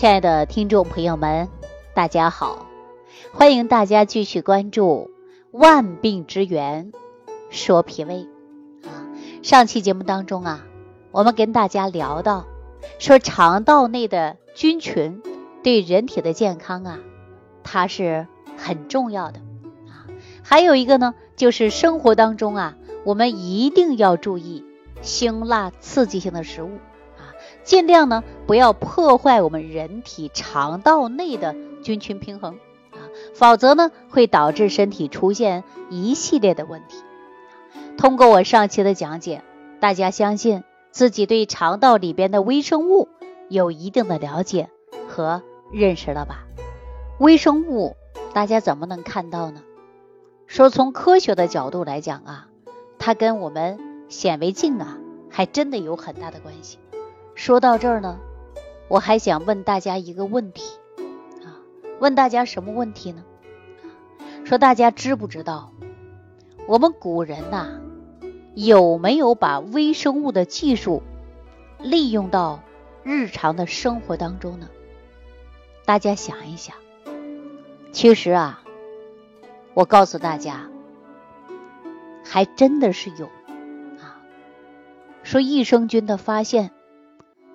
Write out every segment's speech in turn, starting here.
亲爱的听众朋友们，大家好！欢迎大家继续关注《万病之源说脾胃》啊。上期节目当中啊，我们跟大家聊到，说肠道内的菌群对人体的健康啊，它是很重要的啊。还有一个呢，就是生活当中啊，我们一定要注意辛辣刺激性的食物。尽量呢不要破坏我们人体肠道内的菌群平衡啊，否则呢会导致身体出现一系列的问题。通过我上期的讲解，大家相信自己对肠道里边的微生物有一定的了解和认识了吧？微生物大家怎么能看到呢？说从科学的角度来讲啊，它跟我们显微镜啊还真的有很大的关系。说到这儿呢，我还想问大家一个问题啊，问大家什么问题呢？说大家知不知道，我们古人呐有没有把微生物的技术利用到日常的生活当中呢？大家想一想，其实啊，我告诉大家，还真的是有啊。说益生菌的发现。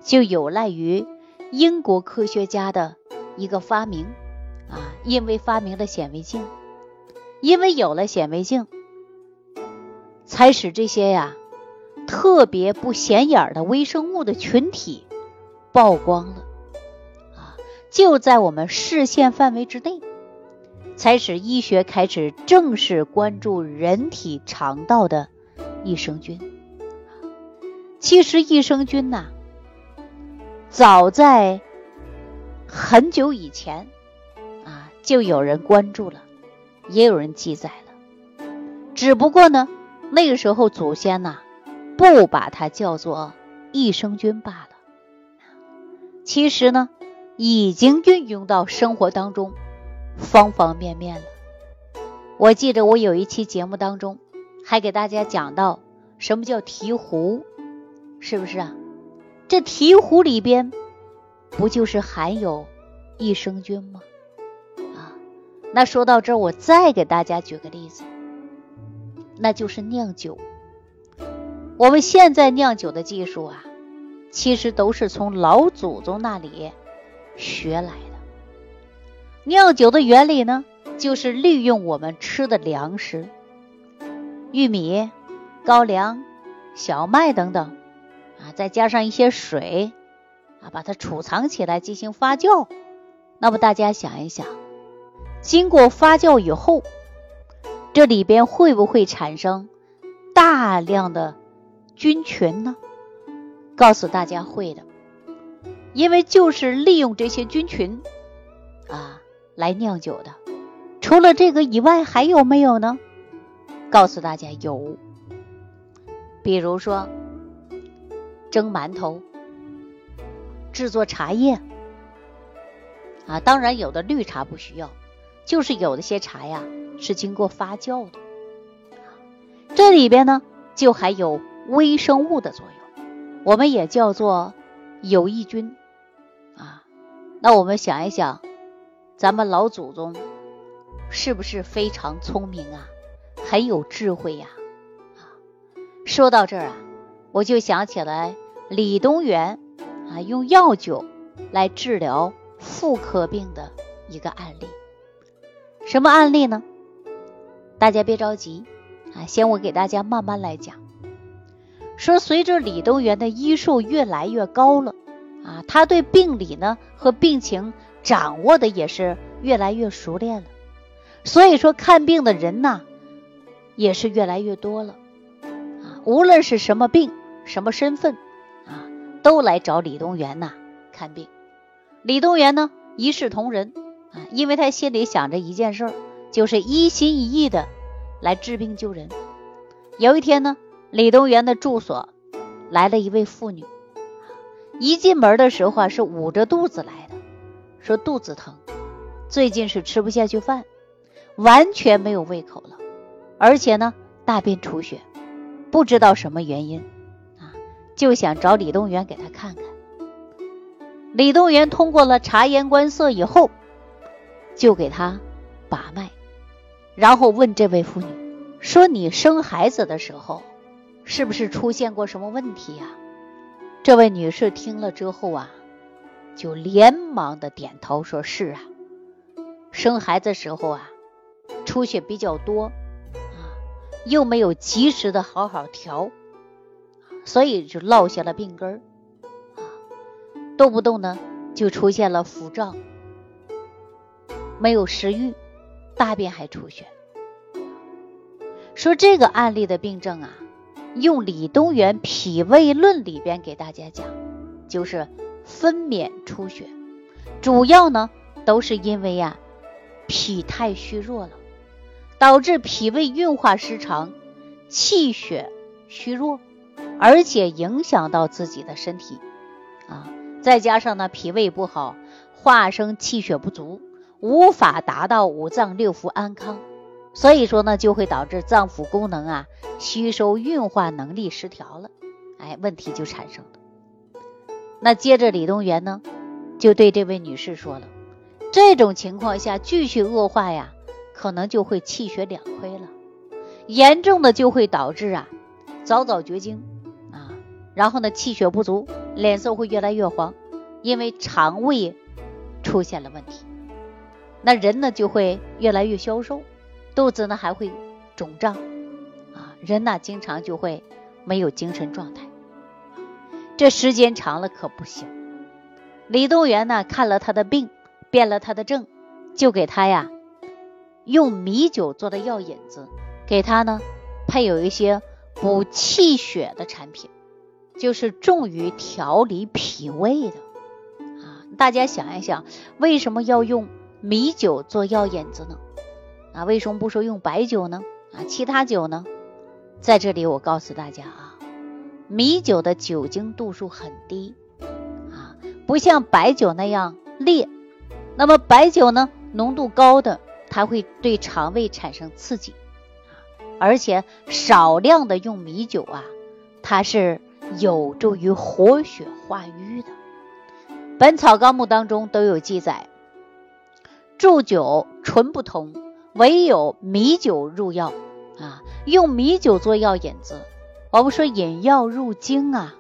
就有赖于英国科学家的一个发明啊，因为发明了显微镜，因为有了显微镜，才使这些呀特别不显眼的微生物的群体曝光了啊，就在我们视线范围之内，才使医学开始正式关注人体肠道的益生菌。其实益生菌呐。早在很久以前啊，就有人关注了，也有人记载了。只不过呢，那个时候祖先呐，不把它叫做益生菌罢了。其实呢，已经运用到生活当中方方面面了。我记得我有一期节目当中，还给大家讲到什么叫提壶，是不是啊？这醍醐里边不就是含有益生菌吗？啊，那说到这儿，我再给大家举个例子，那就是酿酒。我们现在酿酒的技术啊，其实都是从老祖宗那里学来的。酿酒的原理呢，就是利用我们吃的粮食，玉米、高粱、小麦等等。啊，再加上一些水，啊，把它储藏起来进行发酵。那么大家想一想，经过发酵以后，这里边会不会产生大量的菌群呢？告诉大家会的，因为就是利用这些菌群啊来酿酒的。除了这个以外，还有没有呢？告诉大家有，比如说。蒸馒头，制作茶叶啊，当然有的绿茶不需要，就是有的些茶呀是经过发酵的，这里边呢就还有微生物的作用，我们也叫做有益菌啊。那我们想一想，咱们老祖宗是不是非常聪明啊，很有智慧呀？啊，说到这儿啊，我就想起来。李东垣啊，用药酒来治疗妇科病的一个案例。什么案例呢？大家别着急啊，先我给大家慢慢来讲。说随着李东垣的医术越来越高了啊，他对病理呢和病情掌握的也是越来越熟练了。所以说看病的人呐也是越来越多了啊，无论是什么病，什么身份。都来找李东垣呐看病，李东垣呢一视同仁啊，因为他心里想着一件事儿，就是一心一意的来治病救人。有一天呢，李东垣的住所来了一位妇女，一进门的时候啊是捂着肚子来的，说肚子疼，最近是吃不下去饭，完全没有胃口了，而且呢大便出血，不知道什么原因。就想找李东元给他看看。李东元通过了察言观色以后，就给他把脉，然后问这位妇女说：“你生孩子的时候，是不是出现过什么问题呀？”这位女士听了之后啊，就连忙的点头说：“是啊，生孩子时候啊，出血比较多啊，又没有及时的好好调，所以就落下了病根儿。”动不动呢就出现了腹胀，没有食欲，大便还出血。说这个案例的病症啊，用李东垣脾胃论里边给大家讲，就是分娩出血，主要呢都是因为呀脾太虚弱了，导致脾胃运化失常，气血虚弱，而且影响到自己的身体啊。再加上呢，脾胃不好，化生气血不足，无法达到五脏六腑安康，所以说呢，就会导致脏腑功能啊，吸收运化能力失调了，哎，问题就产生了。那接着李东垣呢，就对这位女士说了，这种情况下继续恶化呀，可能就会气血两亏了，严重的就会导致啊，早早绝经，然后呢，气血不足。脸色会越来越黄，因为肠胃出现了问题。那人呢就会越来越消瘦，肚子呢还会肿胀，啊，人呢经常就会没有精神状态。这时间长了可不行。李东垣呢看了他的病，辨了他的症，就给他呀用米酒做的药引子，给他呢配有一些补气血的产品。就是重于调理脾胃的啊！大家想一想，为什么要用米酒做药引子呢？啊，为什么不说用白酒呢？啊，其他酒呢？在这里我告诉大家啊，米酒的酒精度数很低啊，不像白酒那样烈。那么白酒呢，浓度高的，它会对肠胃产生刺激啊，而且少量的用米酒啊，它是。有助于活血化瘀的，《本草纲目》当中都有记载。祝酒纯不同，唯有米酒入药啊，用米酒做药引子。我们说引药入经啊，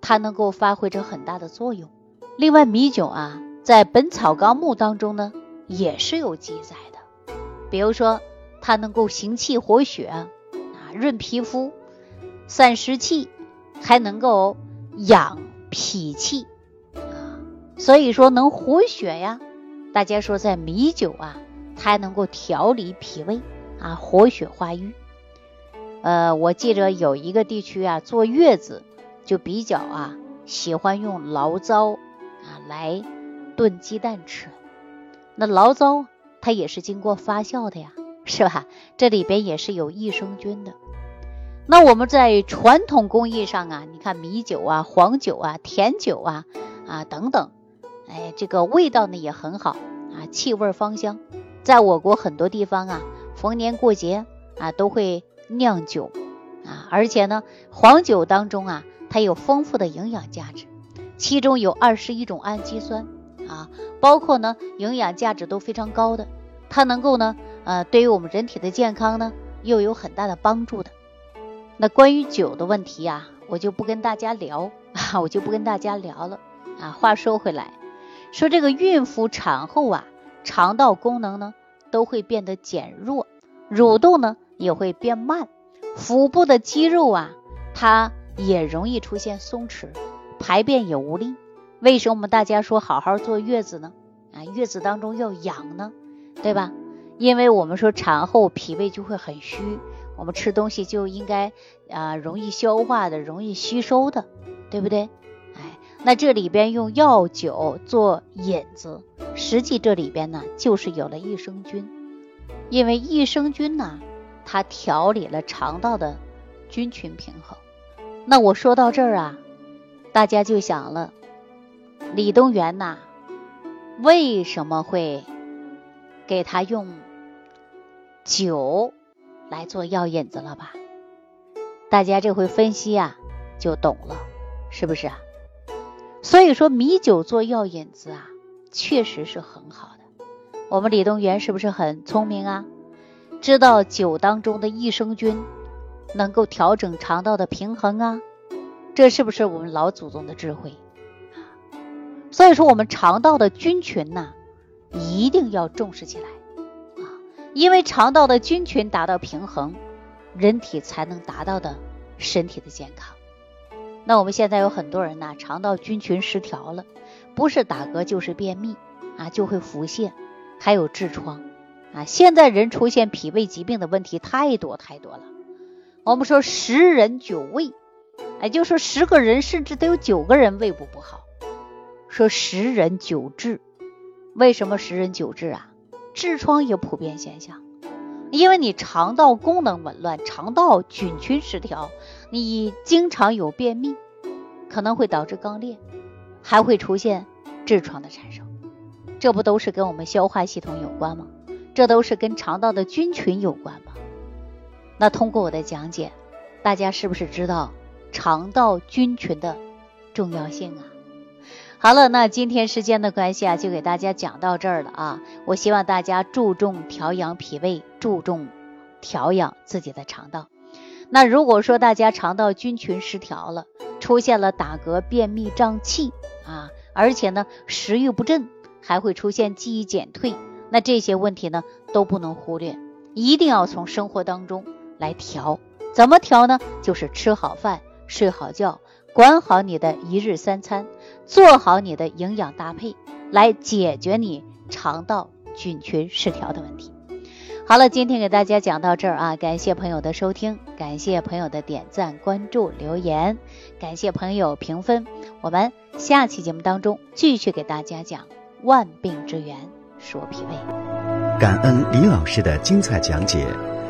它能够发挥着很大的作用。另外，米酒啊，在《本草纲目》当中呢，也是有记载的。比如说，它能够行气活血啊，润皮肤，散湿气。还能够养脾气啊，所以说能活血呀。大家说在米酒啊，它还能够调理脾胃啊，活血化瘀。呃，我记着有一个地区啊，坐月子就比较啊喜欢用醪糟啊来炖鸡蛋吃。那醪糟它也是经过发酵的呀，是吧？这里边也是有益生菌的。那我们在传统工艺上啊，你看米酒啊、黄酒啊、甜酒啊啊等等，哎，这个味道呢也很好啊，气味芳香。在我国很多地方啊，逢年过节啊都会酿酒啊，而且呢，黄酒当中啊，它有丰富的营养价值，其中有二十一种氨基酸啊，包括呢营养价值都非常高的，它能够呢呃对于我们人体的健康呢又有很大的帮助的。那关于酒的问题呀，我就不跟大家聊啊，我就不跟大家聊 了啊。话说回来，说这个孕妇产后啊，肠道功能呢都会变得减弱，蠕动呢也会变慢，腹部的肌肉啊，它也容易出现松弛，排便也无力。为什么我们大家说好好坐月子呢？啊，月子当中要养呢，对吧？因为我们说产后脾胃就会很虚。我们吃东西就应该啊容易消化的，容易吸收的，对不对？哎，那这里边用药酒做引子，实际这里边呢就是有了益生菌，因为益生菌呢它调理了肠道的菌群平衡。那我说到这儿啊，大家就想了，李东垣呐为什么会给他用酒？来做药引子了吧？大家这回分析啊，就懂了，是不是啊？所以说米酒做药引子啊，确实是很好的。我们李东垣是不是很聪明啊？知道酒当中的益生菌能够调整肠道的平衡啊，这是不是我们老祖宗的智慧？所以说，我们肠道的菌群呢，一定要重视起来，因为肠道的菌群达到平衡，人体才能达到的身体的健康。那我们现在有很多人呢，肠道菌群失调了，不是打嗝就是便秘啊，就会腹泻，还有痔疮啊。现在人出现脾胃疾病的问题太多太多了。我们说十人九胃，哎，就说十个人甚至都有九个人胃部不好。说十人九痔，为什么十人九痔啊？痔疮也普遍现象。因为你肠道功能紊乱，肠道菌群失调，你经常有便秘，可能会导致肛裂，还会出现痔疮的产生。这不都是跟我们消化系统有关吗？这都是跟肠道的菌群有关吗？那通过我的讲解，大家是不是知道肠道菌群的重要性啊？好了，那今天时间的关系啊，就给大家讲到这儿了啊。我希望大家注重调养脾胃，注重调养自己的肠道。那如果说大家肠道菌群失调了，出现了打嗝、便秘、胀气啊，而且呢食欲不振，还会出现记忆减退，那这些问题呢都不能忽略，一定要从生活当中来调。怎么调呢？就是吃好饭，睡好觉。管好你的一日三餐，做好你的营养搭配，来解决你肠道菌群失调的问题。好了，今天给大家讲到这儿啊，感谢朋友的收听，感谢朋友的点赞、关注、留言，感谢朋友评分。我们下期节目当中继续给大家讲万病之源，说脾胃。感恩李老师的精彩讲解。